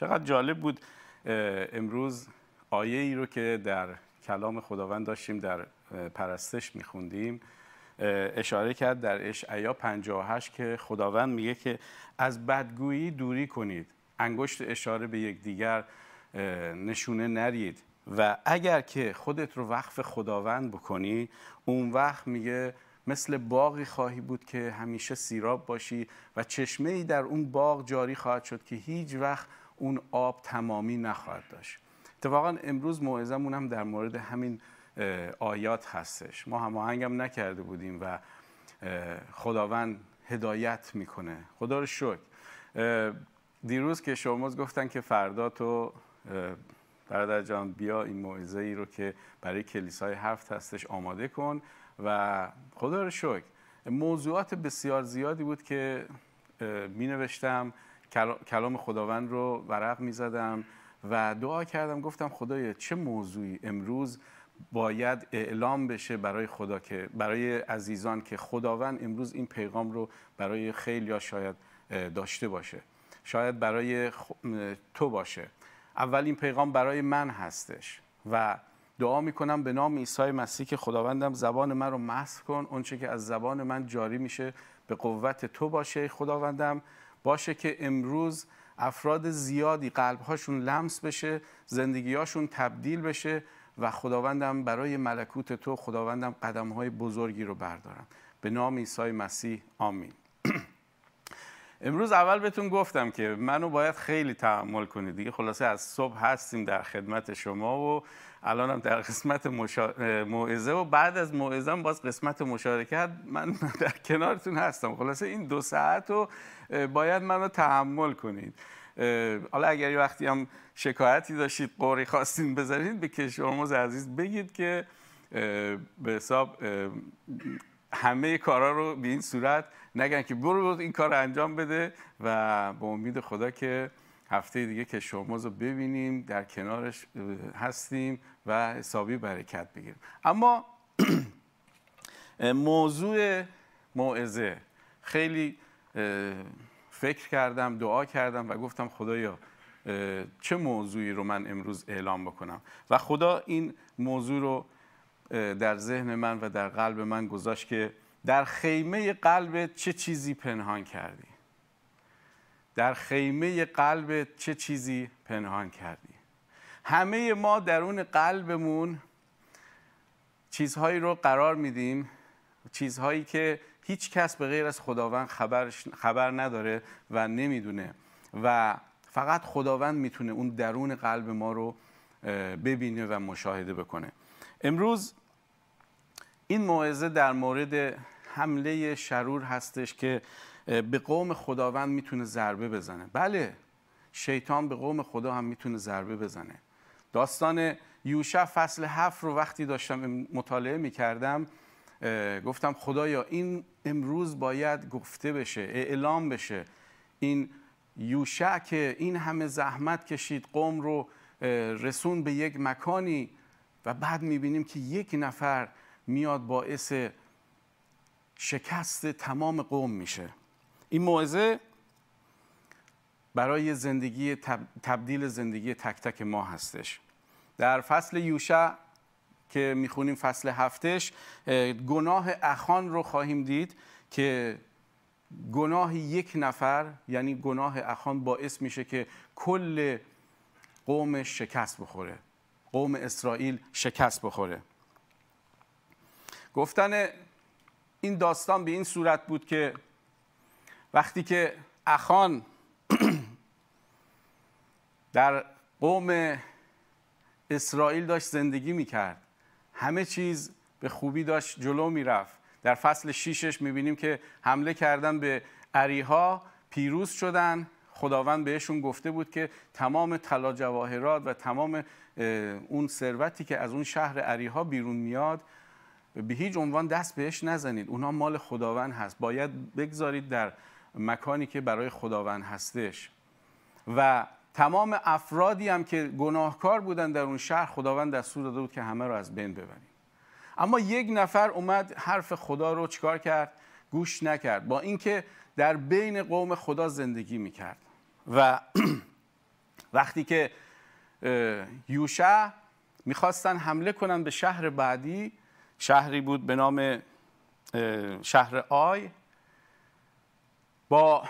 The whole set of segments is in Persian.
چقدر جالب بود امروز آیه ای رو که در کلام خداوند داشتیم در پرستش میخوندیم اشاره کرد در اشعیا 58 که خداوند میگه که از بدگویی دوری کنید. انگشت اشاره به یکدیگر نشونه نرید. و اگر که خودت رو وقف خداوند بکنی اون وقت میگه مثل باقی خواهی بود که همیشه سیراب باشی و چشمه ای در اون باغ جاری خواهد شد که هیچ وقت اون آب تمامی نخواهد داشت. اتفاقا امروز موعظمون هم در مورد همین آیات هستش. ما هماهنگم نکرده بودیم و خداوند هدایت می‌کنه. خدا رو شکر. دیروز که شما گفتن که فردا تو برادر جان بیا این موعظه ای رو که برای کلیسای هفت هستش آماده کن و خدا رو شکر. موضوعات بسیار زیادی بود که می نوشتم کلام خداوند رو ورق می زدم و دعا کردم. گفتم خدایا چه موضوعی امروز باید اعلام بشه برای خدا که برای عزیزان که خداوند امروز این پیغام رو برای خیلی یا شاید داشته باشه. شاید برای تو باشه. اول این پیغام برای من هستش و دعا می‌کنم به نام عیسی مسیح که خداوندم زبان من رو مسح کن. اونچه که از زبان من جاری میشه به قوت تو باشه خداوندم. باشه که امروز افراد زیادی قلبهاشون لمس بشه زندگیهاشون تبدیل بشه و خداوندم برای ملکوت تو خداوندم قدم های بزرگی رو بردارم. به نام عیسی مسیح آمین. امروز اول بهتون گفتم که منو باید خیلی تحمل کنید. دیگه خلاصه از صبح هستیم در خدمت شما و الانم در قسمت موعظه و بعد از موعظه باز قسمت مشارکت من در کنارتون هستم. خلاصه این دو ساعت رو باید منو تحمل کنید. حالا اگر وقتی هم شکایتی داشتید قوری خواستین بذارید به کشورموز عزیز بگید که به حساب همه کارا رو به این صورت نگن که برو این کار انجام بده و با امید خدا که هفته دیگه که شماز رو ببینیم در کنارش هستیم و حسابی برکت بگیریم. اما موضوع موعظه. خیلی فکر کردم دعا کردم و گفتم خدایا چه موضوعی رو من امروز اعلام بکنم؟ و خدا این موضوع رو در ذهن من و در قلب من گذاشت که در خیمه قلبت چه چیزی پنهان کردی؟ در خیمه قلبت چه چیزی پنهان کردی؟ همه ما درون قلبمون چیزهایی رو قرار میدیم چیزهایی که هیچ کس به غیر از خداوند خبر, خبر نداره و نمی‌دونه. و فقط خداوند می‌تونه اون درون قلب ما رو ببینه و مشاهده بکنه. امروز این موعظه در مورد حمله شرور هستش که به قوم خداوند می‌تونه ضربه بزنه. بله شیطان به قوم خدا هم می‌تونه ضربه بزنه. داستان یوشع فصل هفت رو وقتی داشتم مطالعه می‌کردم گفتم خدایا این امروز باید گفته بشه اعلام بشه. این یوشع که این همه زحمت کشید قوم رو رسون به یک مکانی و بعد می‌بینیم که یک نفر میاد باعث شکست تمام قوم میشه. این موعظه برای زندگی تبدیل زندگی تک تک ما هستش. در فصل یوشع که می‌خونیم فصل هفتش گناه اخان رو خواهیم دید که گناه یک نفر یعنی گناه اخان باعث میشه که کل قوم شکست بخوره. قوم اسرائیل شکست بخوره. گفتن این داستان به این صورت بود که وقتی که اخان در قوم اسرائیل داشت زندگی می‌کرد همه چیز به خوبی داشت جلو می‌رفت. در فصل شیشش می‌بینیم که حمله کردن به عریها پیروز شدن. خداوند بهشون گفته بود که تمام طلا جواهرات و تمام اون ثروتی که از اون شهر عریها بیرون میاد به هیچ عنوان دست بهش نزنید. اونها مال خداوند هست. باید بگذارید در مکانی که برای خداوند هستش. و تمام افرادی هم که گناهکار بودن در اون شهر خداوند دستور داده بود که همه رو از بین ببریم. اما یک نفر اومد حرف خدا رو چکار کرد؟ گوش نکرد. با اینکه در بین قوم خدا زندگی می‌کرد. و وقتی که یوشع می‌خواستن حمله کنن به شهر بعدی شهری بود به نام شهر آی. با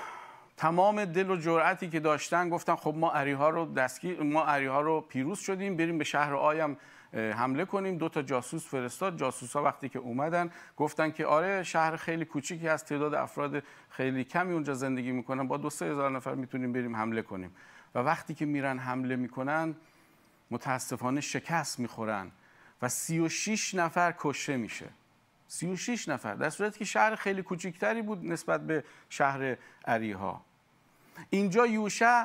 تمام دل و جرأتی که داشتن گفتن خب ما اریها رو دستگیر ما اریها رو پیروز شدیم بریم به شهر آیم حمله کنیم. دو تا جاسوس فرستاد. جاسوس وقتی که اومدن گفتن که آره شهر خیلی کوچیکی از تعداد افراد خیلی کمی اونجا زندگی می‌کنن. با دو سه هزار نفر می‌تونیم بریم حمله کنیم. و وقتی که میرن حمله می‌کنن متاسفانه شکست می‌خورن. و 36 نفر کشته میشه. 36 نفر در صورتی که شهر خیلی کوچکتری بود نسبت به شهر عریها اینجا یوشع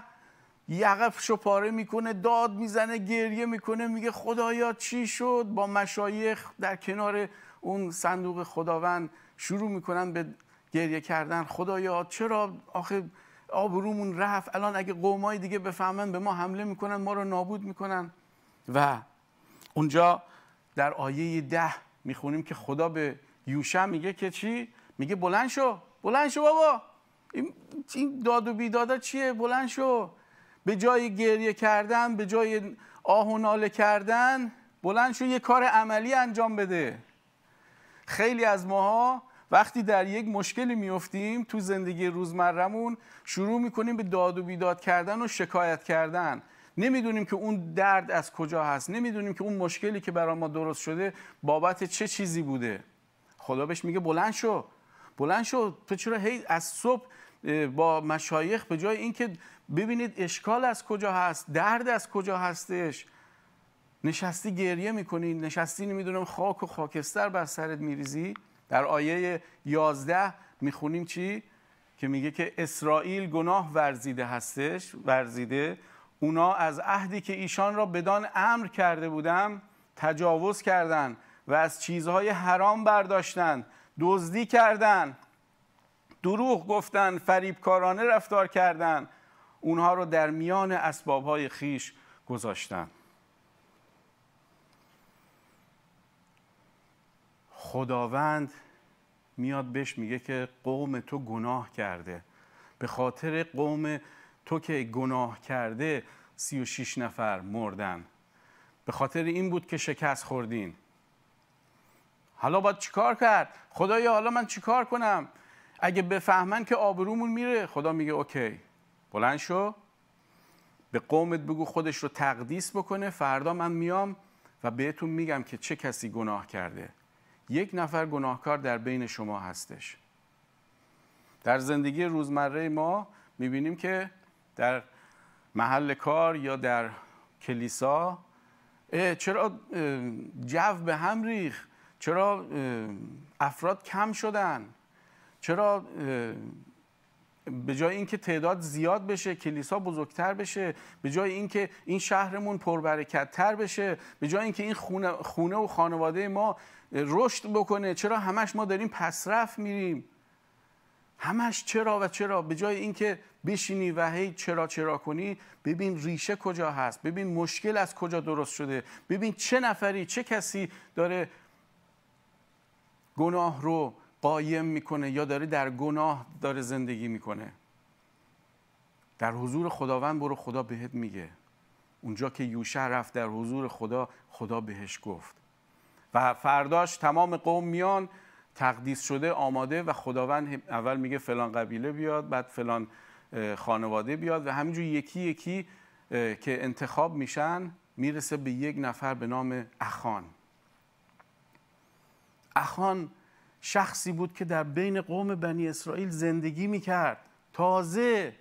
پاره می‌کنه داد می‌زنه گریه می‌کنه میگه خدایا چی شد؟ با مشایخ در کنار اون صندوق خداوند شروع می‌کنن به گریه کردن. خدایا چرا آخه آبرومون رفت؟ الان اگه قومای دیگه بفهمن به ما حمله می‌کنن ما رو نابود می‌کنن. و اونجا در آیه ده می‌خونیم که خدا به یوشع میگه که چی؟ میگه بلند شو بلند شو بابا. این داد و بیدادا چیه؟ بلند شو. به جای گریه کردن به جای آه و ناله کردن بلند شو یه کار عملی انجام بده. خیلی از ماها وقتی در یک مشکلی میفتیم تو زندگی روزمرمون شروع می‌کنیم به داد و بیداد کردن و شکایت کردن. نمی‌دونیم که اون درد از کجا هست. نمی‌دونیم که اون مشکلی که برای ما درست شده بابت چه چیزی بوده. خدا بهش میگه بلند شو. بلند شو. تو چرا هی از صبح با مشایخ به جای اینکه ببینید اشکال از کجا هست درد از کجا هستش نشستی گریه می‌کنی نشستی نمی‌دونم خاک و خاکستر بر سرت میریزی. در آیه 11 می‌خونیم چی؟ که میگه که اسرائیل گناه ورزیده هستش ورزیده اونا از عهدی که ایشان را بدان امر کرده بودم تجاوز کردند و از چیزهای حرام برداشتند دزدی کردند دروغ گفتن فریبکارانه رفتار کردند. اونها رو در میان اسبابهای خیش گذاشتن خداوند میاد بهش میگه که قوم تو گناه کرده. به خاطر قوم تو که گناه کرده سی و شیش نفر مردن. به خاطر این بود که شکست خوردین. حالا باید چیکار کرد؟ خدایا حالا من چیکار کنم؟ اگه بفهمن که آبرومون میره خدا میگه اوکی. بلند شو. به قومت بگو خودش رو تقدیس بکنه. فردا من میام و بهتون میگم که چه کسی گناه کرده. یک نفر گناهکار در بین شما هستش. در زندگی روزمره ما می‌بینیم که در محل کار یا در کلیسا؟ چرا جو به هم ریخ چرا افراد کم شدن؟ چرا به جای اینکه تعداد زیاد بشه کلیسا بزرگتر بشه به جای اینکه این شهرمون پربرکتتر بشه به جای اینکه این خونه, خونه و خانواده ما رشد بکنه چرا همش ما داریم پسرف میریم؟ همش چرا و چرا؟ به جای اینکه بشینی و هی چرا چرا کنی ببین ریشه کجا هست ببین مشکل از کجا درست شده ببین چه نفری چه کسی داره گناه رو قایم می‌کنه یا داره در گناه داره زندگی می‌کنه. در حضور خداوند برو خدا بهت میگه. اونجا که یوشع رفت در حضور خدا خدا بهش گفت. و فرداش تمام قوم میان تقدیس شده آماده و خداوند اول میگه فلان قبیله بیاد بعد فلان خانواده بیاد و همینجور یکی یکی که انتخاب میشن می‌رسه به یک نفر به نام اخان. اخان شخصی بود که در بین قوم بنی اسرائیل زندگی می‌کرد. تازه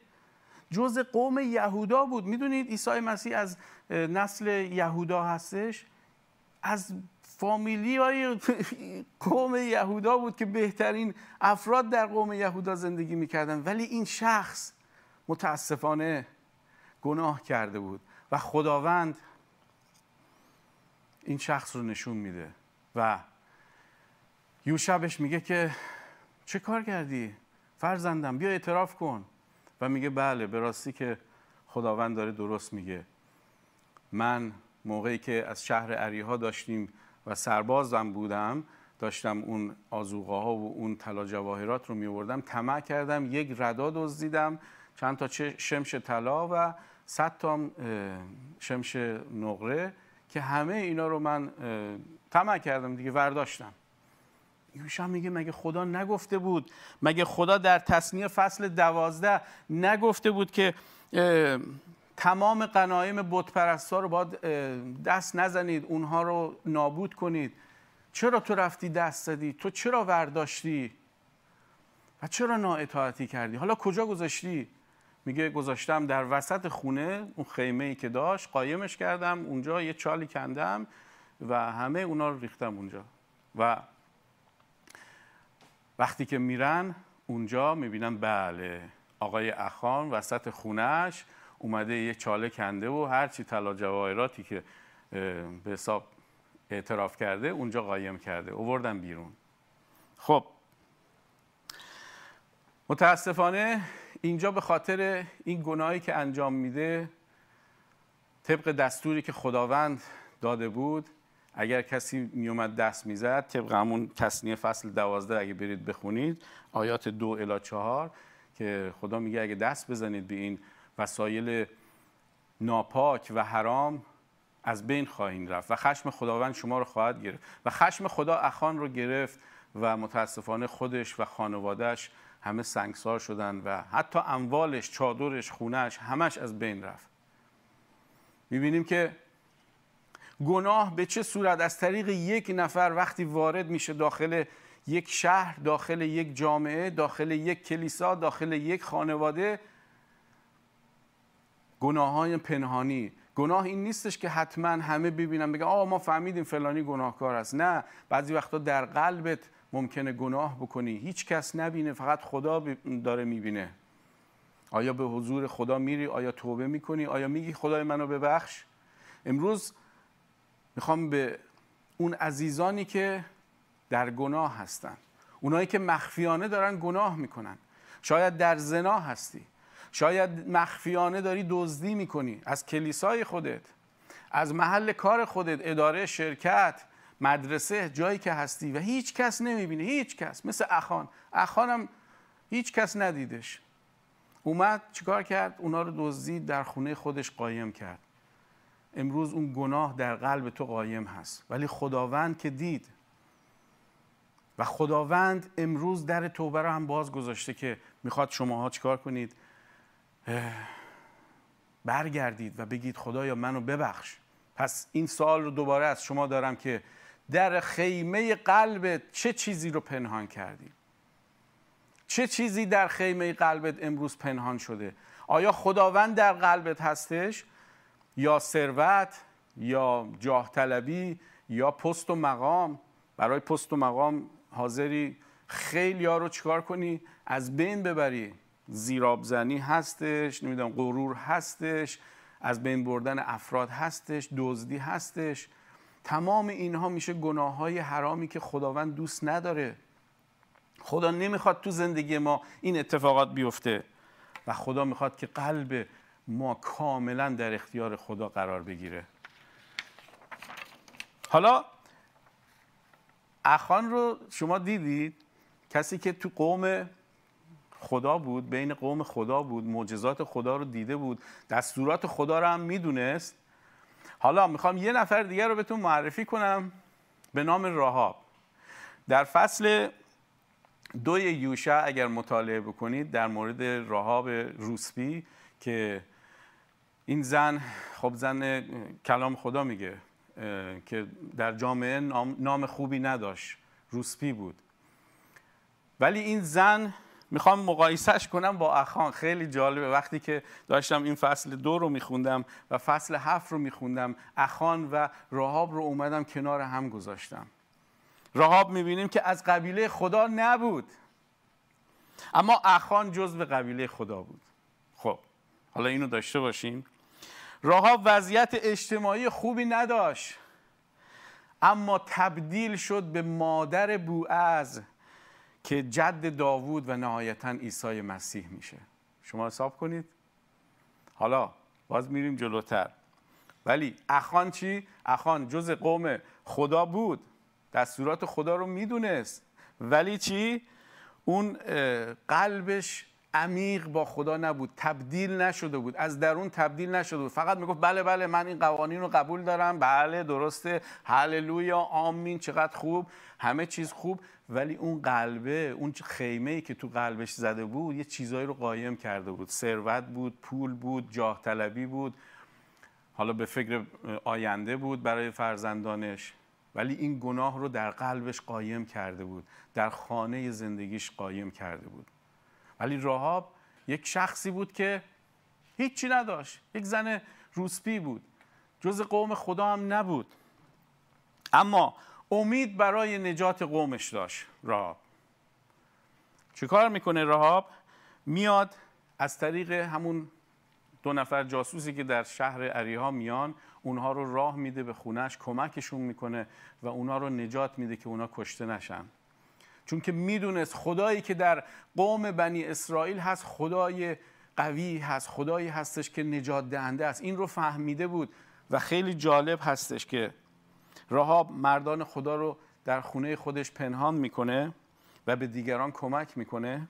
جز قوم یهودا بود. می‌دونید عیسی مسیح از نسل یهودا هستش. از فامیلی های قوم یهودا بود که بهترین افراد در قوم یهودا زندگی می‌کردن. ولی این شخص متاسفانه گناه کرده بود و خداوند این شخص رو نشون میده و یوشع بهش میگه که چه کار کردی؟ فرزندم بیا اعتراف کن. و میگه بله به راستی که خداوند داره درست میگه. من موقعی که از شهر عریها داشتیم و سربازم بودم داشتم اون آزوغه ها و اون طلا جواهرات رو میوردم طمع کردم یک ردا دزدیدم چند تا شمش طلا و صد تا شمش نقره که همه اینا رو من طمع کردم دیگه ورداشتم. یوشا میگه مگه خدا نگفته بود؟ مگه خدا در تصنیه فصل دوازده نگفته بود که تمام قنایم بتپرستا رو باید دست نزنید اونها رو نابود کنید. چرا تو رفتی دست زدی؟ تو چرا ورداشتی؟ و چرا نااطاعتی کردی؟ حالا کجا گذاشتی؟ میگه گذاشتم در وسط خونه اون خیمه ای که داشت قایمش کردم اونجا یه چالی کندم و همه اونا رو ریختم اونجا. و وقتی که میرن اونجا می‌بینن بله آقای اخان وسط خونهش اومده یه چاله کنده و هرچی طلا جواهراتی که به حساب اعتراف کرده اونجا قایم کرده. اووردن بیرون. خب. متاسفانه اینجا به خاطر این گناهی که انجام میده طبق دستوری که خداوند داده بود اگر کسی میومد دست می‌زد طبق همون تصنیه فصل دوازده اگه برید بخونید آیات دو الا چهار که خدا میگه اگه دست بزنید به این وسایل ناپاک و حرام از بین خواهید رفت و خشم خداوند شما رو خواهد گرفت و خشم خدا اخان رو گرفت و متاسفانه خودش و خانوادهش همه سنگسار شدن و حتی اموالش چادرش خونهش همش از بین رفت. می‌بینیم که گناه به چه صورت؟ از طریق یک نفر وقتی وارد میشه داخل یک شهر داخل یک جامعه داخل یک کلیسا داخل یک خانواده گناه های پنهانی. گناه این نیستش که حتما همه ببینن بگن آه ما فهمیدیم فلانی گناهکار است. نه بعضی وقتا در قلبت ممکنه گناه بکنی. هیچ کس نبینه فقط خدا داره می‌بینه. آیا به حضور خدا میری؟ آیا توبه می‌کنی؟ آیا میگی خدای منو ببخش؟ امروز می‌خوام به اون عزیزانی که در گناه هستن اونایی که مخفیانه دارن گناه می‌کنن. شاید در زنا هستی. شاید مخفیانه داری دزدی می‌کنی. از کلیسای خودت از محل کار خودت اداره شرکت مدرسه جایی که هستی و هیچ کس نمی‌بینه. هیچ کس. مثل اخان. اخانم هیچ کس ندیدش. اومد چیکار کرد؟ اونا رو دزدید در خونه خودش قایم کرد. امروز اون گناه در قلب تو قایم هست. ولی خداوند که دید. و خداوند امروز در توبه رو هم باز گذاشته که می‌خواد شماها چیکار کنید؟ برگردید و بگید خدایا منو ببخش. پس این سوال رو دوباره از شما دارم که در خیمه قلبت چه چیزی رو پنهان کردی؟ چه چیزی در خیمه قلبت امروز پنهان شده؟ آیا خداوند در قلبت هستش؟ یا ثروت؟ یا جاه طلبی؟ یا پست و مقام؟ برای پست و مقام حاضری خیلی ها رو چیکار کنی؟ از بین ببری. زیرابزنی هستش نمی‌دونم غرور هستش از بین بردن افراد هستش دزدی هستش. تمام اینها میشه گناه های حرامی که خداوند دوست نداره. خدا نمی‌خواد تو زندگی ما این اتفاقات بیفته و خدا می‌خواد که قلب ما کاملا در اختیار خدا قرار بگیره. حالا اخان رو شما دیدید کسی که تو قوم خدا بود بین قوم خدا بود معجزات خدا رو دیده بود دستورات خدا رو هم می‌دونست. حالا می‌خوام یه نفر دیگر رو بهتون معرفی کنم به نام راهاب. در فصل دوی یوشع اگر مطالعه بکنید در مورد راهاب روسپی که این زن خب زن کلام خدا میگه که در جامعه نام خوبی نداشت روسپی بود. ولی این زن می‌خوام مقایسهش کنم با اخان. خیلی جالبه. وقتی که داشتم این فصل دو رو میخوندم و فصل هفت رو میخوندم اخان و راهاب رو اومدم کنار هم گذاشتم. راهاب می‌بینیم که از قبیله خدا نبود. اما اخان جزو قبیله خدا بود. خب حالا اینو داشته باشیم. راهاب وضعیت اجتماعی خوبی نداشت اما تبدیل شد به مادر بوعز که جد داوود و نهایتا عیسی مسیح میشه. شما حساب کنید. حالا باز میریم جلوتر. ولی اخان چی؟ اخان جز قوم خدا بود. دستورات خدا رو می‌دونست. ولی چی؟ اون قلبش عمیق با خدا نبود تبدیل نشده بود از درون تبدیل نشده بود. فقط می‌گفت بله بله من این قوانین رو قبول دارم. بله درسته. هللویا آمین. چقدر خوب. همه چیز خوب. ولی اون قلبه اون خیمه ای که تو قلبش زده بود یه چیزایی رو قایم کرده بود. ثروت بود پول بود جاه طلبی بود. حالا به فکر آینده بود برای فرزندانش. ولی این گناه رو در قلبش قایم کرده بود. در خانه زندگیش قایم کرده بود. ولی راهاب یک شخصی بود که هیچی نداشت. یک زن روسپی بود. جز قوم خدا هم نبود. اما امید برای نجات قومش داشت راهاب. چیکار می‌کنه راهاب؟ میاد از طریق همون دو نفر جاسوسی که در شهر عریها میان اونها رو راه میده به خونش کمکشون می‌کنه و اونها رو نجات میده که اونها کشته نشن. چون که می‌دونست خدایی که در قوم بنی اسرائیل هست خدای قوی هست خدایی هستش که نجات دهنده است. این رو فهمیده بود و خیلی جالب هستش که راهاب مردان خدا رو در خونه خودش پنهان می‌کنه و به دیگران کمک می‌کنه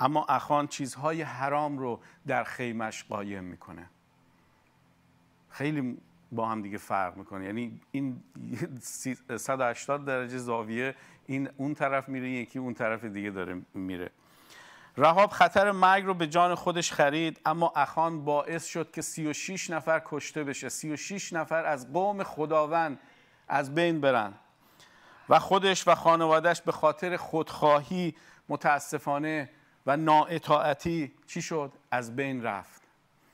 اما اخان چیزهای حرام رو در خیمش قایم می‌کنه. خیلی با هم دیگه فرق می‌کنه. یعنی این 180 درجه زاویه این اون طرف میره یکی اون طرف دیگه داره میره. رهاب خطر مرگ رو به جان خودش خرید اما اخان باعث شد که 36 نفر کشته بشه. 36 نفر از قوم خداوند از بین برن. و خودش و خانوادهش به خاطر خودخواهی متاسفانه و نااطاعتی چی شد؟ از بین رفت.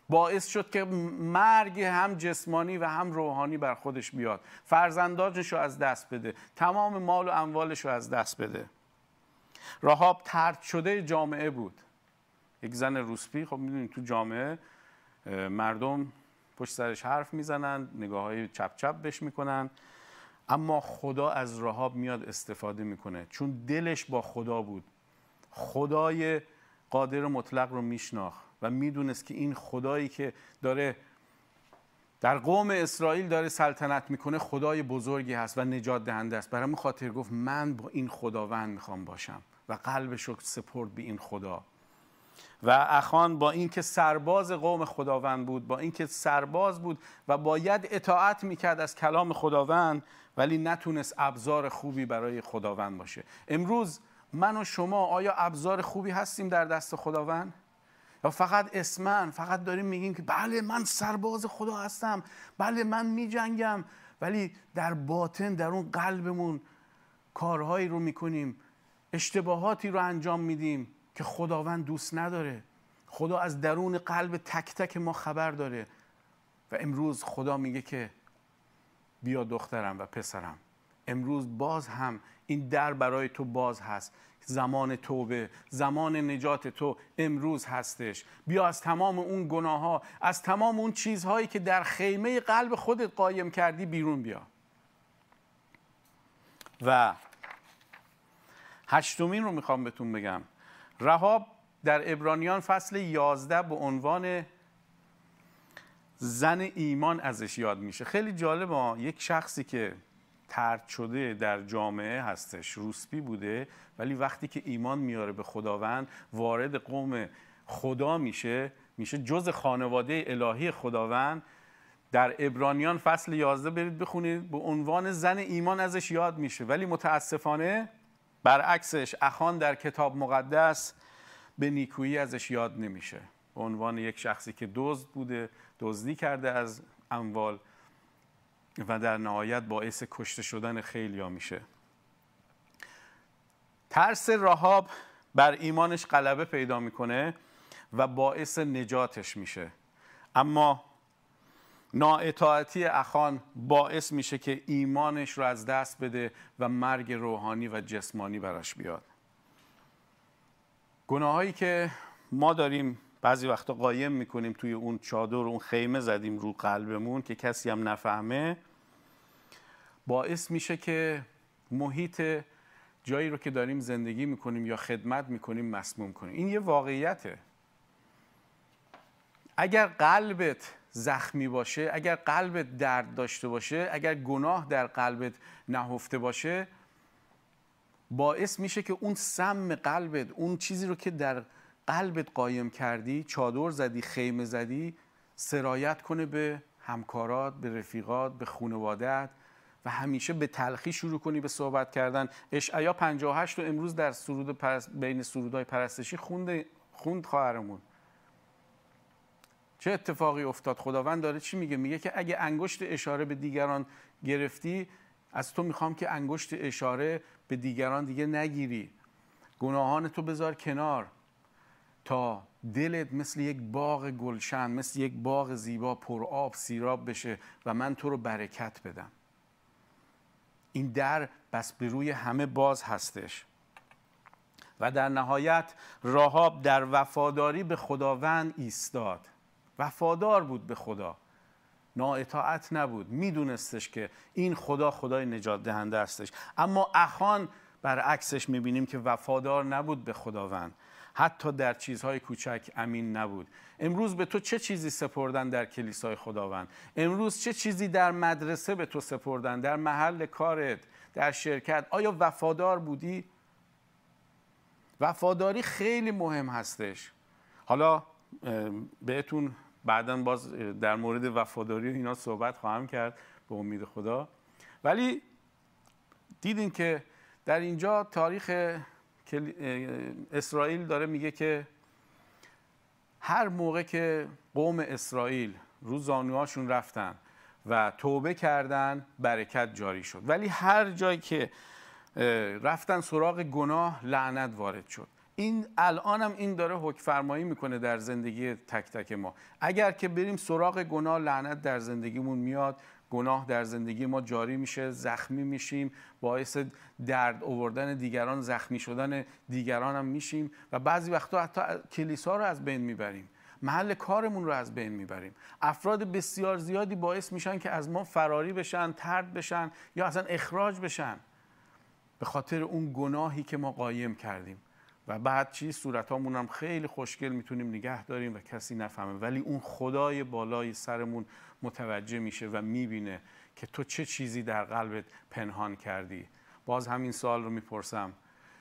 باعث شد که مرگ هم جسمانی و هم روحانی بر خودش بیاد. فرزندانش رو از دست بده. تمام مال و اموالش رو از دست بده. راهاب ترد شده جامعه بود. یک زن روسپی خب می‌دونید تو جامعه مردم پشت سرش حرف می‌زنن نگاه های چپ چپ بش می‌کنن. اما خدا از راهاب میاد استفاده می‌کنه. چون دلش با خدا بود. خدای قادر مطلق رو میشناخت. و می‌دونست که این خدایی که داره در قوم اسرائیل داره سلطنت می‌کنه خدای بزرگی هست و نجات دهنده است. برای خاطر گفت من با این خداوند می‌خوام باشم و قلبش رو سپرد به این خدا. و اخان با اینکه سرباز قوم خداوند بود با اینکه سرباز بود و باید اطاعت می‌کرد از کلام خداوند ولی نتونست ابزار خوبی برای خداوند باشه. امروز من و شما آیا ابزار خوبی هستیم در دست خداوند؟ یا فقط اسمن فقط داریم میگیم که بله من سرباز خدا هستم بله من میجنگم. ولی در باطن در اون قلبمون کارهایی رو می‌کنیم اشتباهاتی رو انجام میدیم که خداوند دوست نداره. خدا از درون قلب تک تک ما خبر داره. و امروز خدا میگه که بیا دخترم و پسرم. امروز باز هم این در برای تو باز هست. زمان توبه زمان نجات تو امروز هستش. بیا از تمام اون گناه ها از تمام اون چیزهایی که در خیمه قلب خودت قایم کردی بیرون بیا. و هشتمین رو می‌خوام بهتون بگم. رهاب در ابرانیان فصل 11 به عنوان زن ایمان ازش یاد میشه. خیلی جالبه یک شخصی که ترد شده در جامعه هستش. روسپی بوده ولی وقتی که ایمان میاره به خداوند وارد قوم خدا میشه میشه جز خانواده الهی خداوند. در ابرانیان فصل 11 برید بخونید به عنوان زن ایمان ازش یاد میشه. ولی متاسفانه برعکسش اخان در کتاب مقدس به نیکویی ازش یاد نمیشه. به عنوان یک شخصی که دزد بوده دزدی کرده از اموال. و در نهایت باعث کشته شدن خیلیا میشه. ترس راهاب بر ایمانش غلبه پیدا می‌کنه و باعث نجاتش میشه. اما نااطاعتی اخان باعث میشه که ایمانش رو از دست بده و مرگ روحانی و جسمانی براش بیاد. گناهایی که ما داریم بعضی وقتا قایم می‌کنیم توی اون چادر اون خیمه زدیم رو قلبمون که کسی هم نفهمه. باعث میشه که محیط جایی رو که داریم زندگی می‌کنیم یا خدمت می‌کنیم مسموم کنیم. این یه واقعیته. اگر قلبت زخمی باشه اگر قلبت درد داشته باشه اگر گناه در قلبت نهفته باشه باعث میشه که اون سم قلبت اون چیزی رو که در قلبت قایم کردی چادر زدی خیمه زدی سرایت کنه به همکارات به رفیقات به خانوادت و همیشه به تلخی شروع کنی به صحبت کردن. اشعیا 58 رو امروز در سرود پرست... بین سرودهای پرستشی خوند خوند خواهرمون. چه اتفاقی افتاد؟ خداوند داره چی میگه؟ میگه که اگه انگشت اشاره به دیگران گرفتی از تو می‌خوام که انگشت اشاره به دیگران دیگه نگیری. گناهان تو بذار کنار. تا دلت مثل یک باغ گلشن مثل یک باغ زیبا پر آب سیراب بشه و من تو رو برکت بدم. این در بس به روی همه باز هستش. و در نهایت راهاب در وفاداری به خداوند ایستاد. وفادار بود به خدا. نااطاعت نبود. میدونستش که این خدا خدای نجات دهنده هستش. اما اخان برعکسش می‌بینیم که وفادار نبود به خداوند. حتی در چیزهای کوچک امین نبود. امروز به تو چه چیزی سپردن در کلیسای خداوند؟ امروز چه چیزی در مدرسه به تو سپردن؟ در محل کارت؟ در شرکت؟ آیا وفادار بودی؟ وفاداری خیلی مهم هستش. حالا بهتون بعدا باز در مورد وفاداری و اینا صحبت خواهم کرد به امید خدا. ولی دیدین که در اینجا تاریخ اسرائیل داره میگه که هر موقع که قوم اسرائیل رو زانوهاشون رفتن و توبه کردن برکت جاری شد. ولی هر جایی که رفتن سراغ گناه لعنت وارد شد. این الان هم این داره حکم فرمایی می‌کنه در زندگی تک تک ما. اگر که بریم سراغ گناه لعنت در زندگیمون میاد. گناه در زندگی ما جاری میشه زخمی میشیم باعث درد آوردن دیگران زخمی شدن دیگران هم میشیم و بعضی وقتا حتی کلیسا رو از بین می‌بریم محل کارمون رو از بین می‌بریم. افراد بسیار زیادی باعث میشن که از ما فراری بشن ترد بشن یا اصلا اخراج بشن. به خاطر اون گناهی که ما قایم کردیم. و بعد چی صورت هم خیلی خوشگل می‌تونیم نگه داریم و کسی نفهمه. ولی اون خدای بالای سرمون متوجه میشه و می‌بینه که تو چه چیزی در قلبت پنهان کردی. باز همین سوال رو می‌پرسم.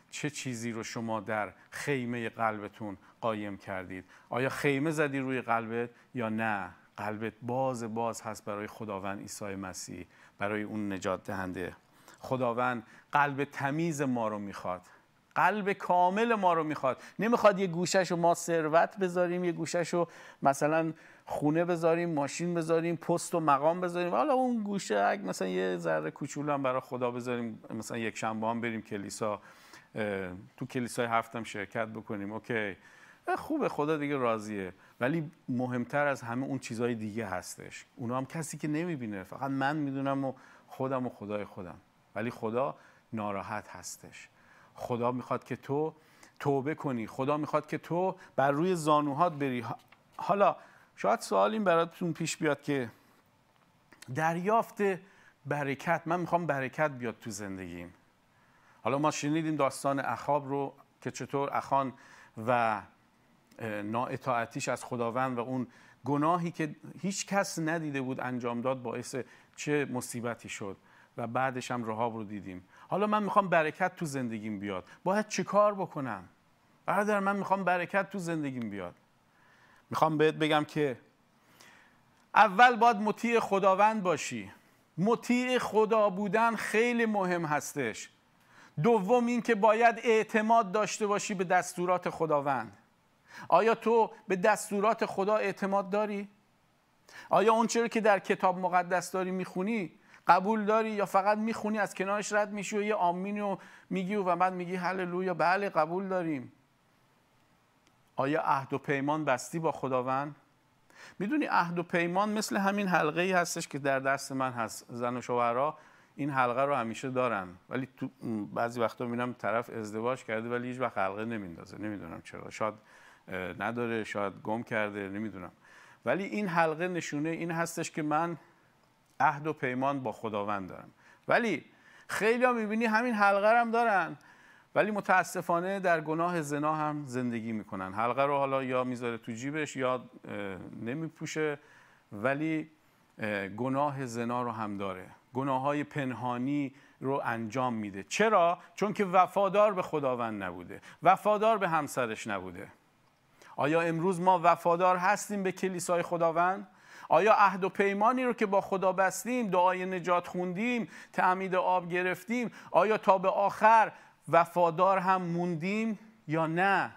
چه چیزی رو شما در خیمه قلبتون قایم کردید؟ آیا خیمه زدی روی قلبت یا نه؟ قلبت باز باز هست برای خداوند عیسی مسیح برای اون نجات دهنده. خداوند قلب تمیز ما رو می‌خواد. قلب کامل ما رو می‌خواد. نمی‌خواد یه گوشش رو ما ثروت بذاریم یه گوشش رو مثلا خونه بذاریم ماشین بذاریم پست و مقام بذاریم. حالا اون گوشه اگه مثلا یه ذره کوچولو هم برای خدا بذاریم مثلا یک شنبه هم بریم کلیسا تو کلیسای هفتم شرکت بکنیم اوکی. خوبه خدا دیگه راضیه. ولی مهمتر از همه اون چیزهای دیگه هستش. اونا هم کسی که نمی‌بینه. فقط من می‌دونم و خودم و خدای خودم. ولی خدا ناراحت هستش. خدا می‌خواد که تو توبه کنی. خدا می‌خواد که تو بر روی زانوهات بری. حالا شاید سوال این براتون پیش بیاد که دریافت برکت من می‌خوام برکت بیاد تو زندگیم. حالا ما شنیدیم داستان اخاب رو که چطور اخان و نااطاعتیش از خداوند و اون گناهی که هیچ کس ندیده بود انجام داد باعث چه مصیبتی شد. و بعدش هم رهاب رو دیدیم. حالا من می‌خوام برکت تو زندگیم بیاد. باید چه کار بکنم؟ برادر من می‌خوام برکت تو زندگیم بیاد. می‌خوام بهت بگم که اول باید مطیع خداوند باشی. مطیع خدا بودن خیلی مهم هستش. دوم این که باید اعتماد داشته باشی به دستورات خداوند. آیا تو به دستورات خدا اعتماد داری؟ آیا اون چرا که در کتاب مقدس داری می‌خونی؟ قبول داری یا فقط می‌خونی از کنارش رد میشی و یه آمینی و میگی و بعد میگی هللویا. بله قبول داریم. آیا عهد و پیمان بستی با خداوند؟ می‌دونی عهد و پیمان مثل همین حلقه ای هستش که در دست من هست. زن و شوهرها این حلقه رو همیشه دارن. ولی تو بعضی وقتا می‌بینم طرف ازدواج کرده ولی هیچ وقت حلقه نمیندازه. نمی‌دونم چرا. شاید نداره شاید گم کرده نمی‌دونم. ولی این حلقه نشونه این هستش که من عهد و پیمان با خداوند دارم. ولی خیلی ها می‌بینی همین حلقه هم دارن ولی متاسفانه در گناه زنا هم زندگی می‌کنن. حلقه رو حالا یا می‌ذاره تو جیبش یا نمیپوشه ولی گناه زنا رو هم داره. گناه های پنهانی رو انجام میده. چرا؟ چون که وفادار به خداوند نبوده. وفادار به همسرش نبوده. آیا امروز ما وفادار هستیم به کلیسای خداوند؟ آیا عهد و پیمانی رو که با خدا بستیم دعای نجات خوندیم تعمید آب گرفتیم آیا تا به آخر وفادار هم موندیم یا نه؟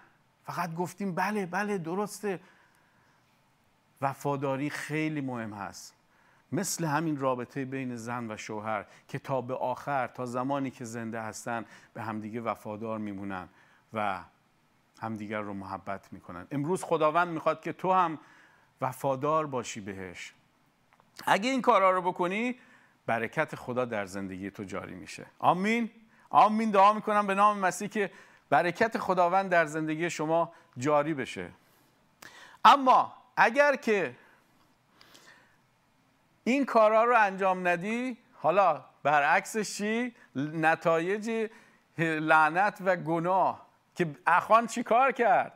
فقط گفتیم بله بله درسته. وفاداری خیلی مهم هست. مثل همین رابطه بین زن و شوهر که تا به آخر تا زمانی که زنده هستن به همدیگه وفادار میمونن و همدیگر رو محبت می‌کنن. امروز خداوند می‌خواد که تو هم وفادار باشی بهش. اگه این کارها رو بکنی برکت خدا در زندگی تو جاری میشه. آمین. آمین. دعا می‌کنم به نام مسیح که برکت خداوند در زندگی شما جاری بشه. اما اگر که این کارها رو انجام ندی حالا برعکسش چی؟ نتایج لعنت و گناه. که اخوان چی کار کرد؟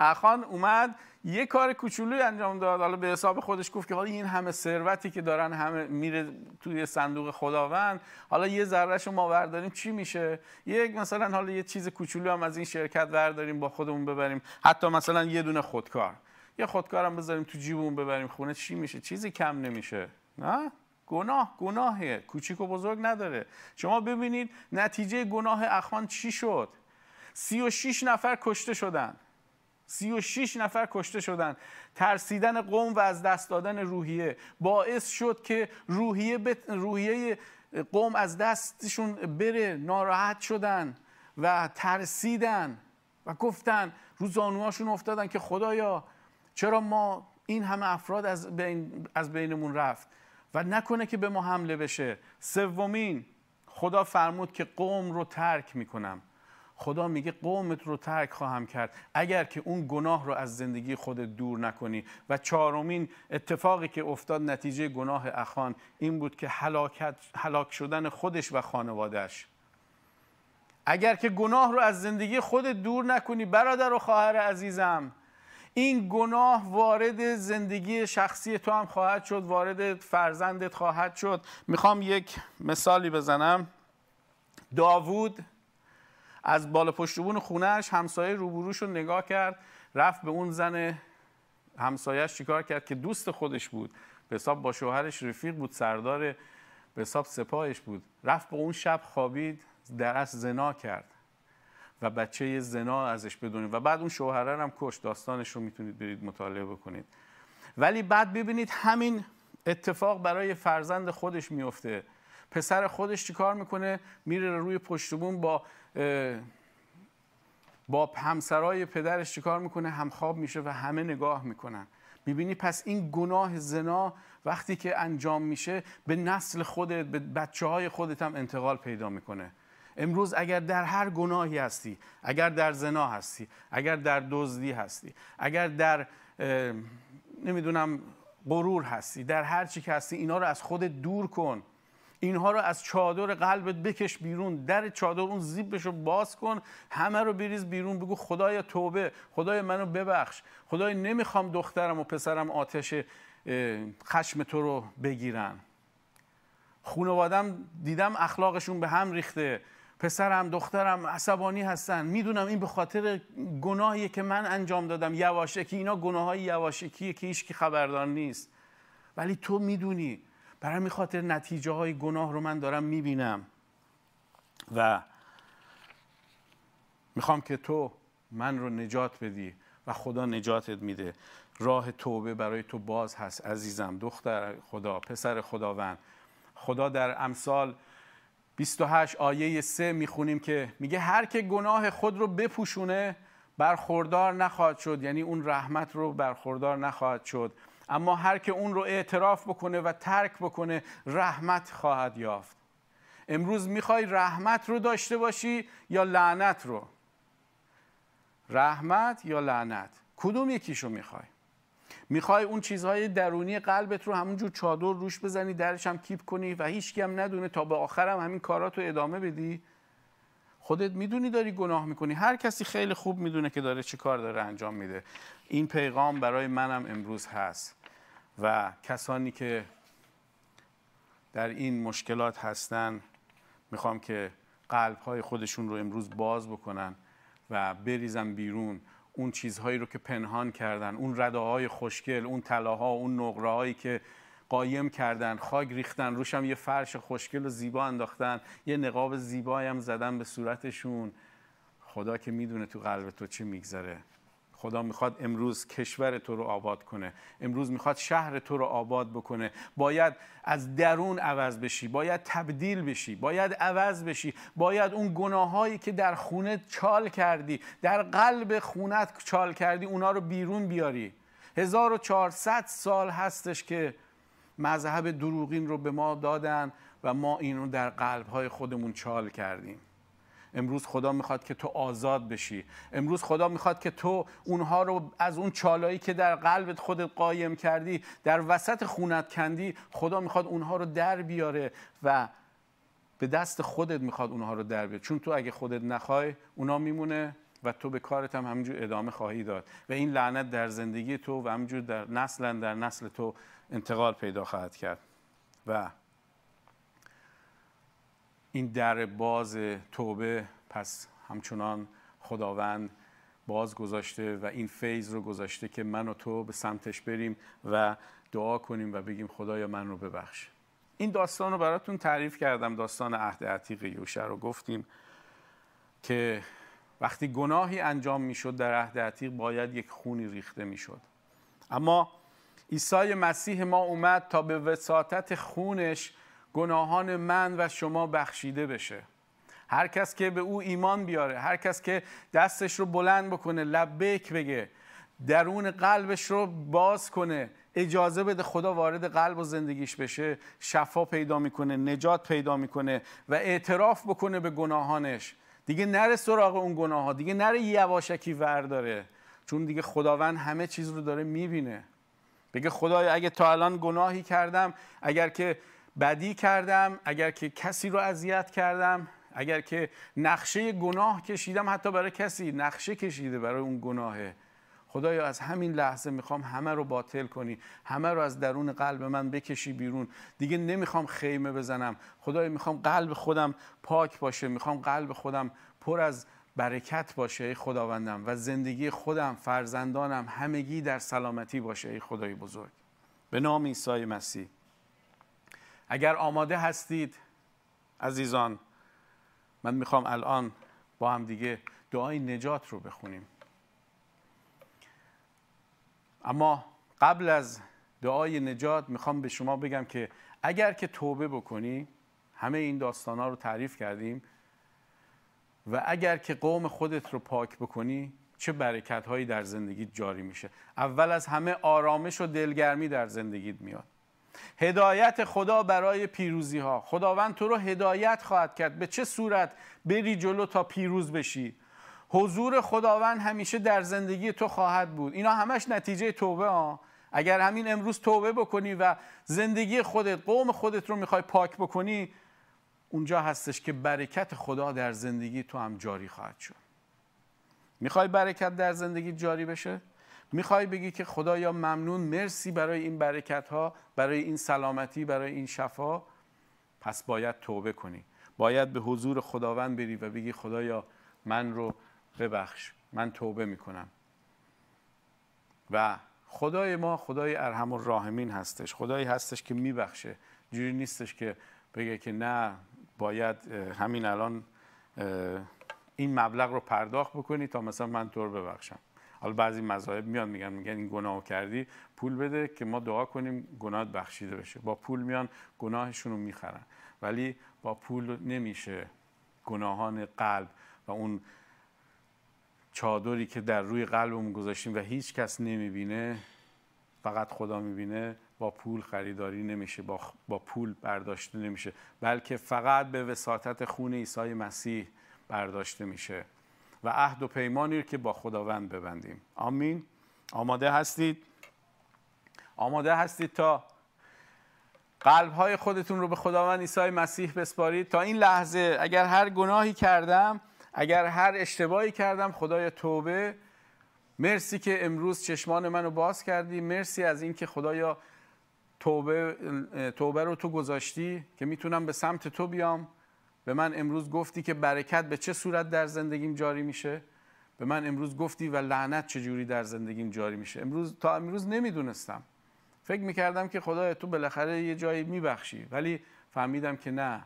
اخان اومد یه کار کوچولوی انجام داد. حالا به حساب خودش گفت که حالا این همه ثروتی که دارن همه میره توی صندوق خداوند. حالا یه ذره ذرهشو ما برداریم چی میشه؟ یک مثلا حالا یه چیز کوچولو هم از این شرکت برداریم با خودمون ببریم. حتی مثلا یه دونه خودکار. یه خودکارم بذاریم تو جیبمون ببریم خونه چی میشه؟ چیزی کم نمیشه. نه؟ گناه گناهه. کوچیک و بزرگ نداره. شما ببینید نتیجه گناه اخوان چی شد؟ 36 نفر کشته شدند 36 نفر کشته شدند. ترسیدن قوم و از دست دادن روحیه. باعث شد که روحیه بت... روحیه قوم از دستشون بره. ناراحت شدن و ترسیدن و گفتن رو زانوهاشون افتادن که خدایا چرا ما این همه افراد از, بین از بینمون رفت؟ و نکنه که به ما حمله بشه. سومین خدا فرمود که قوم رو ترک می‌کنم. خدا میگه قومت رو ترک خواهم کرد. اگر که اون گناه رو از زندگی خودت دور نکنی. و چهارمین اتفاقی که افتاد نتیجه گناه اخان این بود که هلاکت هلاک شدن خودش و خانوادهش اگر که گناه رو از زندگی خودت دور نکنی برادر و خواهر عزیزم این گناه وارد زندگی شخصی تو هم خواهد شد وارد فرزندت خواهد شد. می‌خوام یک مثالی بزنم. داوود از بالا پشتبون خونهش همسایه روبروش رو نگاه کرد رفت به اون زن همسایهش چیکار کرد که دوست خودش بود. به حساب با شوهرش رفیق بود سردار به حساب سپاهش بود. رفت به اون شب خوابید در زنا کرد و بچه زنا ازش بدونید و بعد اون شوهره هم کش داستانش رو می‌تونید برید مطالعه بکنید. ولی بعد ببینید همین اتفاق برای فرزند خودش میفته پسر خودش چیکار می‌کنه؟ میره روی پشتبون با با همسرای پدرش چیکار می‌کنه؟ همخواب میشه و همه نگاه می‌کنن. می‌بینی پس این گناه زنا وقتی که انجام میشه به نسل خودت به بچه های خودت هم انتقال پیدا می‌کنه. امروز اگر در هر گناهی هستی اگر در زنا هستی اگر در دزدی هستی اگر در نمی‌دونم غرور هستی در هر چی که هستی اینا رو از خودت دور کن. اینها رو از چادر قلبت بکش بیرون در چادر اون زیبش رو باز کن همه رو بریز بیرون بگو خدای توبه خدای منو ببخش خدای نمی‌خوام دخترم و پسرم آتش خشم تو رو بگیرن. خانوادم دیدم اخلاقشون به هم ریخته پسرم دخترم عصبانی هستن. می‌دونم این به خاطر گناهیه که من انجام دادم یواشکی. اینا گناه های یواشکیه که هیچ خبردار نیست. ولی تو می‌دونی برای می خاطر نتیجه های گناه رو من دارم می‌بینم. و می‌خوام که تو من رو نجات بدی و خدا نجاتت میده. راه توبه برای تو باز هست عزیزم دختر خدا پسر خداوند. خدا در امثال 28 آیه 3 می‌خونیم که میگه هر که گناه خود رو بپوشونه برخوردار نخواهد شد یعنی اون رحمت رو برخوردار نخواهد شد. اما هر که اون رو اعتراف بکنه و ترک بکنه رحمت خواهد یافت. امروز می‌خوای رحمت رو داشته باشی یا لعنت رو؟ رحمت یا لعنت؟ کدوم یکیشو می‌خوای؟ می‌خوای اون چیزهای درونی قلبت رو همونجور چادر روش بزنی درش هم کیپ کنی و هیچ هم ندونه تا به آخرم همین کارات رو ادامه بدی؟ خودت می‌دونی داری گناه می‌کنی. هر کسی خیلی خوب می‌دونه که داره چی کار داره انجام میده. این پیغام برای منم امروز هست. و کسانی که در این مشکلات هستن می‌خوام که قلب های خودشون رو امروز باز بکنن و بریزن بیرون اون چیزهایی رو که پنهان کردن اون رداهای خوشگل اون طلاها اون نقره که قایم کردن خاک ریختن روشم یه فرش خوشگل و زیبا انداختن یه نقاب زیبایی هم زدن به صورتشون. خدا که می‌دونه تو قلب تو چه میگذره. خدا می‌خواد امروز کشور تو رو آباد کنه. امروز می‌خواد شهر تو رو آباد بکنه. باید از درون عوض بشی باید تبدیل بشی باید عوض بشی. باید اون گناهایی که در خونه چال کردی در قلب خونت چال کردی اونا رو بیرون بیاری. 1400 سال هستش که مذهب دروغین رو به ما دادن و ما اینو در قلبهای خودمون چال کردیم. امروز خدا می‌خواد که تو آزاد بشی. امروز خدا می‌خواد که تو اونها رو از اون چالایی که در قلبت خودت قایم کردی در وسط خونت کندی خدا می‌خواد اونها رو در بیاره و به دست خودت می‌خواد اونها رو در بیاره. چون تو اگه خودت نخوای اونا میمونه و تو به کارت هم همینجور ادامه خواهی داد. و این لعنت در زندگی تو و همینجور در نسل در نسل تو انتقال پیدا خواهد کرد. و این در باز توبه پس همچنان خداوند باز گذاشته و این فیض رو گذاشته که من و تو به سمتش بریم و دعا کنیم و بگیم خدایا من رو ببخش. این داستان رو براتون تعریف کردم داستان عهد عتیق یوشه رو گفتیم که وقتی گناهی انجام می‌شد در عهد عتیق باید یک خونی ریخته می‌شد. اما عیسی مسیح ما اومد تا به وساطت خونش گناهان من و شما بخشیده بشه. هر کس که به او ایمان بیاره هر کس که دستش رو بلند بکنه لبیک بگه درون قلبش رو باز کنه اجازه بده خدا وارد قلب و زندگیش بشه شفا پیدا می‌کنه نجات پیدا می‌کنه و اعتراف بکنه به گناهانش. دیگه نره سراغ اون گناه ها دیگه نره یواشکی ورداره. چون دیگه خداوند همه چیز رو داره می‌بینه. بگه خدایا اگه تا الان گناهی کردم اگر که بدی کردم اگر که کسی رو اذیت کردم اگر که نقشه گناه کشیدم حتی برای کسی نقشه کشیده برای اون گناهه. خدایا از همین لحظه می‌خوام همه رو باطل کنی. همه رو از درون قلب من بکشی بیرون. دیگه نمی‌خوام خیمه بزنم. خدایا می‌خوام قلب خودم پاک باشه. می‌خوام قلب خودم پر از برکت باشه ای خداوندم. و زندگی خودم فرزندانم همگی در سلامتی باشه ای خدای بزرگ. به نام عیسی مسیح. اگر آماده هستید عزیزان من می‌خوام الان با هم دیگه دعای نجات رو بخونیم. اما قبل از دعای نجات می‌خوام به شما بگم که اگر که توبه بکنی همه این داستان ها رو تعریف کردیم و اگر که قوم خودت رو پاک بکنی چه برکت هایی در زندگیت جاری میشه؟ اول از همه آرامش و دلگرمی در زندگیت میاد. هدایت خدا برای پیروزی ها خداوند تو رو هدایت خواهد کرد. به چه صورت بری جلو تا پیروز بشی؟ حضور خداوند همیشه در زندگی تو خواهد بود. اینا همش نتیجه توبه ها. اگر همین امروز توبه بکنی و زندگی خودت قوم خودت رو می‌خوای پاک بکنی اونجا هستش که برکت خدا در زندگی تو هم جاری خواهد شد. می‌خوای برکت در زندگی جاری بشه؟ می‌خوای بگی که خدایا ممنون مرسی برای این برکت ها برای این سلامتی برای این شفا؟ پس باید توبه کنی. باید به حضور خداوند بری و بگی خدایا من رو ببخش من توبه می‌کنم. و خدای ما خدای ارحم و راهمین هستش. خدایی هستش که میبخشه. جوری نیستش که بگه که نه باید همین الان این مبلغ رو پرداخت بکنی تا مثلا من تو رو ببخشم. حالا بعضی مذاهب میان میگن میگن این گناه کردی پول بده که ما دعا کنیم گناهت بخشیده بشه. با پول میان گناهشون رو می‌خرن. ولی با پول نمیشه گناهان قلب و اون چادری که در روی قلبمون گذاشتیم و هیچ کس نمی‌بینه فقط خدا می‌بینه با پول خریداری نمیشه با, با پول برداشته نمیشه. بلکه فقط به وساطت خون عیسی مسیح برداشته میشه. و عهد و پیمانی که با خداوند ببندیم. آمین. آماده هستید؟ آماده هستید تا قلب های خودتون رو به خداوند عیسی مسیح بسپارید. تا این لحظه اگر هر گناهی کردم اگر هر اشتباهی کردم خدای توبه. مرسی که امروز چشمان منو باز کردی. مرسی از اینکه خدایا توبه توبه رو تو گذاشتی که می‌تونم به سمت تو بیام. به من امروز گفتی که برکت به چه صورت در زندگیم جاری میشه؟ به من امروز گفتی و لعنت چجوری در زندگیم جاری میشه؟ امروز تا امروز نمی‌دونستم. فکر می‌کردم که خدا تو بالاخره یه جایی میبخشی. ولی فهمیدم که نه.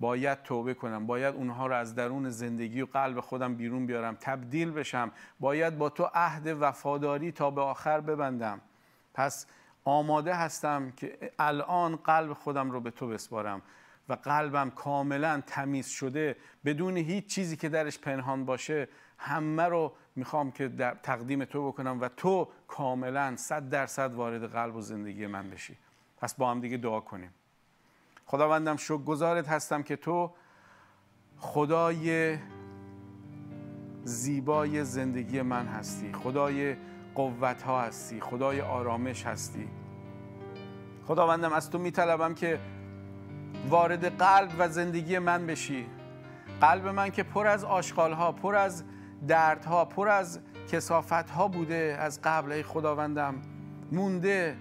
باید توبه کنم. باید اونها رو از درون زندگی و قلب خودم بیرون بیارم. تبدیل بشم. باید با تو عهد وفاداری تا به آخر ببندم. پس آماده هستم که الان قلب خودم رو به تو بسپارم. و قلبم کاملا تمیز شده بدون هیچ چیزی که درش پنهان باشه همه رو می‌خوام که در تقدیم تو بکنم و تو کاملا صد درصد وارد قلب و زندگی من بشی. پس با هم دیگه دعا کنیم. خداوندم شکر گذارت هستم که تو خدای زیبای زندگی من هستی خدای قوت ها هستی خدای آرامش هستی. خداوندم از تو میطلبم که وارد قلب و زندگی من بشی. قلب من که پر از آشغال ها پر از دردها پر از کسافت ها بوده از قبل ای خداوندم. مونده.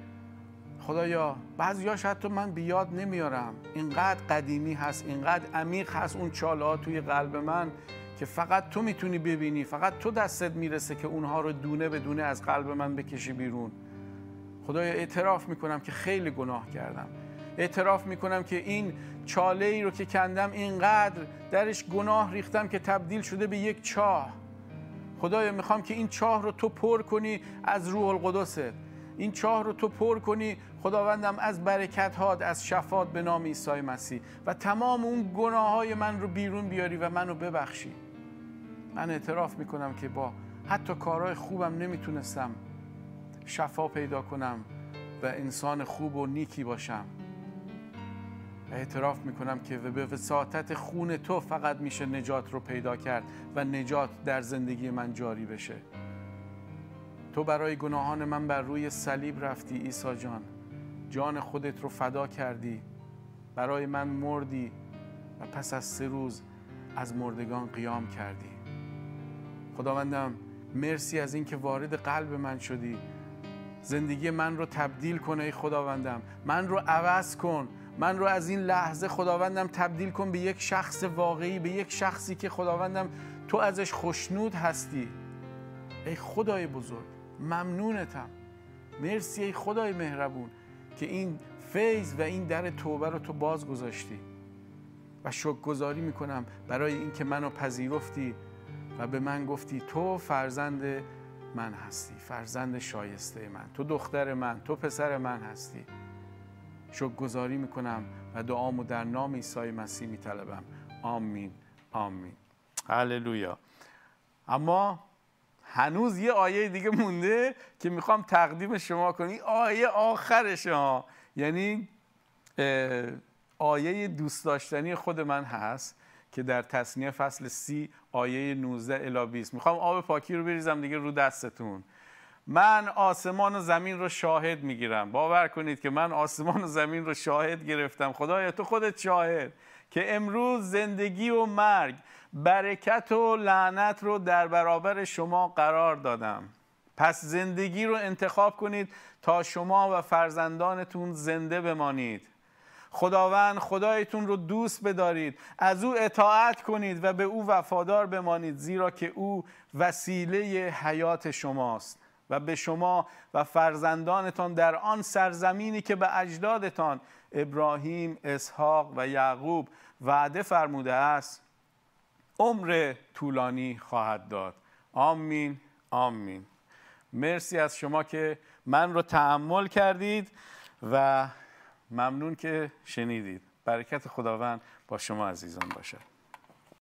خدایا بعضی ها شاید تو من بیاد نمیارم. اینقدر قدیمی هست اینقدر عمیق هست اون چاله ها توی قلب من که فقط تو می‌تونی ببینی فقط تو دستت می‌رسه که اونها رو دونه به دونه از قلب من بکشی بیرون. خدایا اعتراف می‌کنم که خیلی گناه کردم. اعتراف می‌کنم که این چاله ای رو که کندم اینقدر درش گناه ریختم که تبدیل شده به یک چاه. خدایا می‌خوام که این چاه رو تو پر کنی از روح القدست این چاه رو تو پر کنی خداوندم از برکت هات از شفات به نام عیسی مسیح. و تمام اون گناه های من رو بیرون بیاری و منو ببخشی. من اعتراف می‌کنم که با حتی کارهای خوبم نمی‌تونستم شفا پیدا کنم و انسان خوب و نیکی باشم. اعتراف می‌کنم که به وساطت خون تو فقط میشه نجات رو پیدا کرد و نجات در زندگی من جاری بشه. تو برای گناهان من بر روی صلیب رفتی عیسی جان. جان خودت رو فدا کردی. برای من مردی و پس از سه روز از مردگان قیام کردی. خداوندم مرسی از اینکه وارد قلب من شدی. زندگی من رو تبدیل کن ای خداوندم. من رو عوض کن. من رو از این لحظه خداوندم تبدیل کن به یک شخص واقعی به یک شخصی که خداوندم تو ازش خوشنود هستی. ای خدای بزرگ ممنونتم. مرسی ای خدای مهربون که این فیض و این در توبه رو تو باز گذاشتی و شکرگزاری می‌کنم برای اینکه منو پذیرفتی و به من گفتی تو فرزند من هستی فرزند شایسته من. تو دختر من تو پسر من هستی. شکرگزاری می‌کنم و دعامو در نام عیسی مسیح میطلبم. آمین. آمین. هللویا. اما هنوز یه آیه دیگه مونده که می‌خوام تقدیم شما کنم. آیه آخرش ها. یعنی آیه دوست داشتنی خود من هست که در تصنیه فصل سی آیه 19 الی 20 می‌خوام آب پاکی رو بریزم دیگه رو دستتون. من آسمان و زمین رو شاهد می‌گیرم. باور کنید که من آسمان و زمین رو شاهد گرفتم. خدایا تو خودت شاهد که امروز زندگی و مرگ برکت و لعنت رو در برابر شما قرار دادم. پس زندگی رو انتخاب کنید تا شما و فرزندانتون زنده بمانید. خداوند خدایتون رو دوست بدارید. از او اطاعت کنید و به او وفادار بمانید زیرا که او وسیله حیات شماست. و به شما و فرزندانتان در آن سرزمینی که به اجدادتان ابراهیم، اسحاق و یعقوب وعده فرموده است عمر طولانی خواهد داد. آمین آمین. مرسی از شما که من رو تحمل کردید و ممنون که شنیدید. برکت خداوند با شما عزیزان باشد.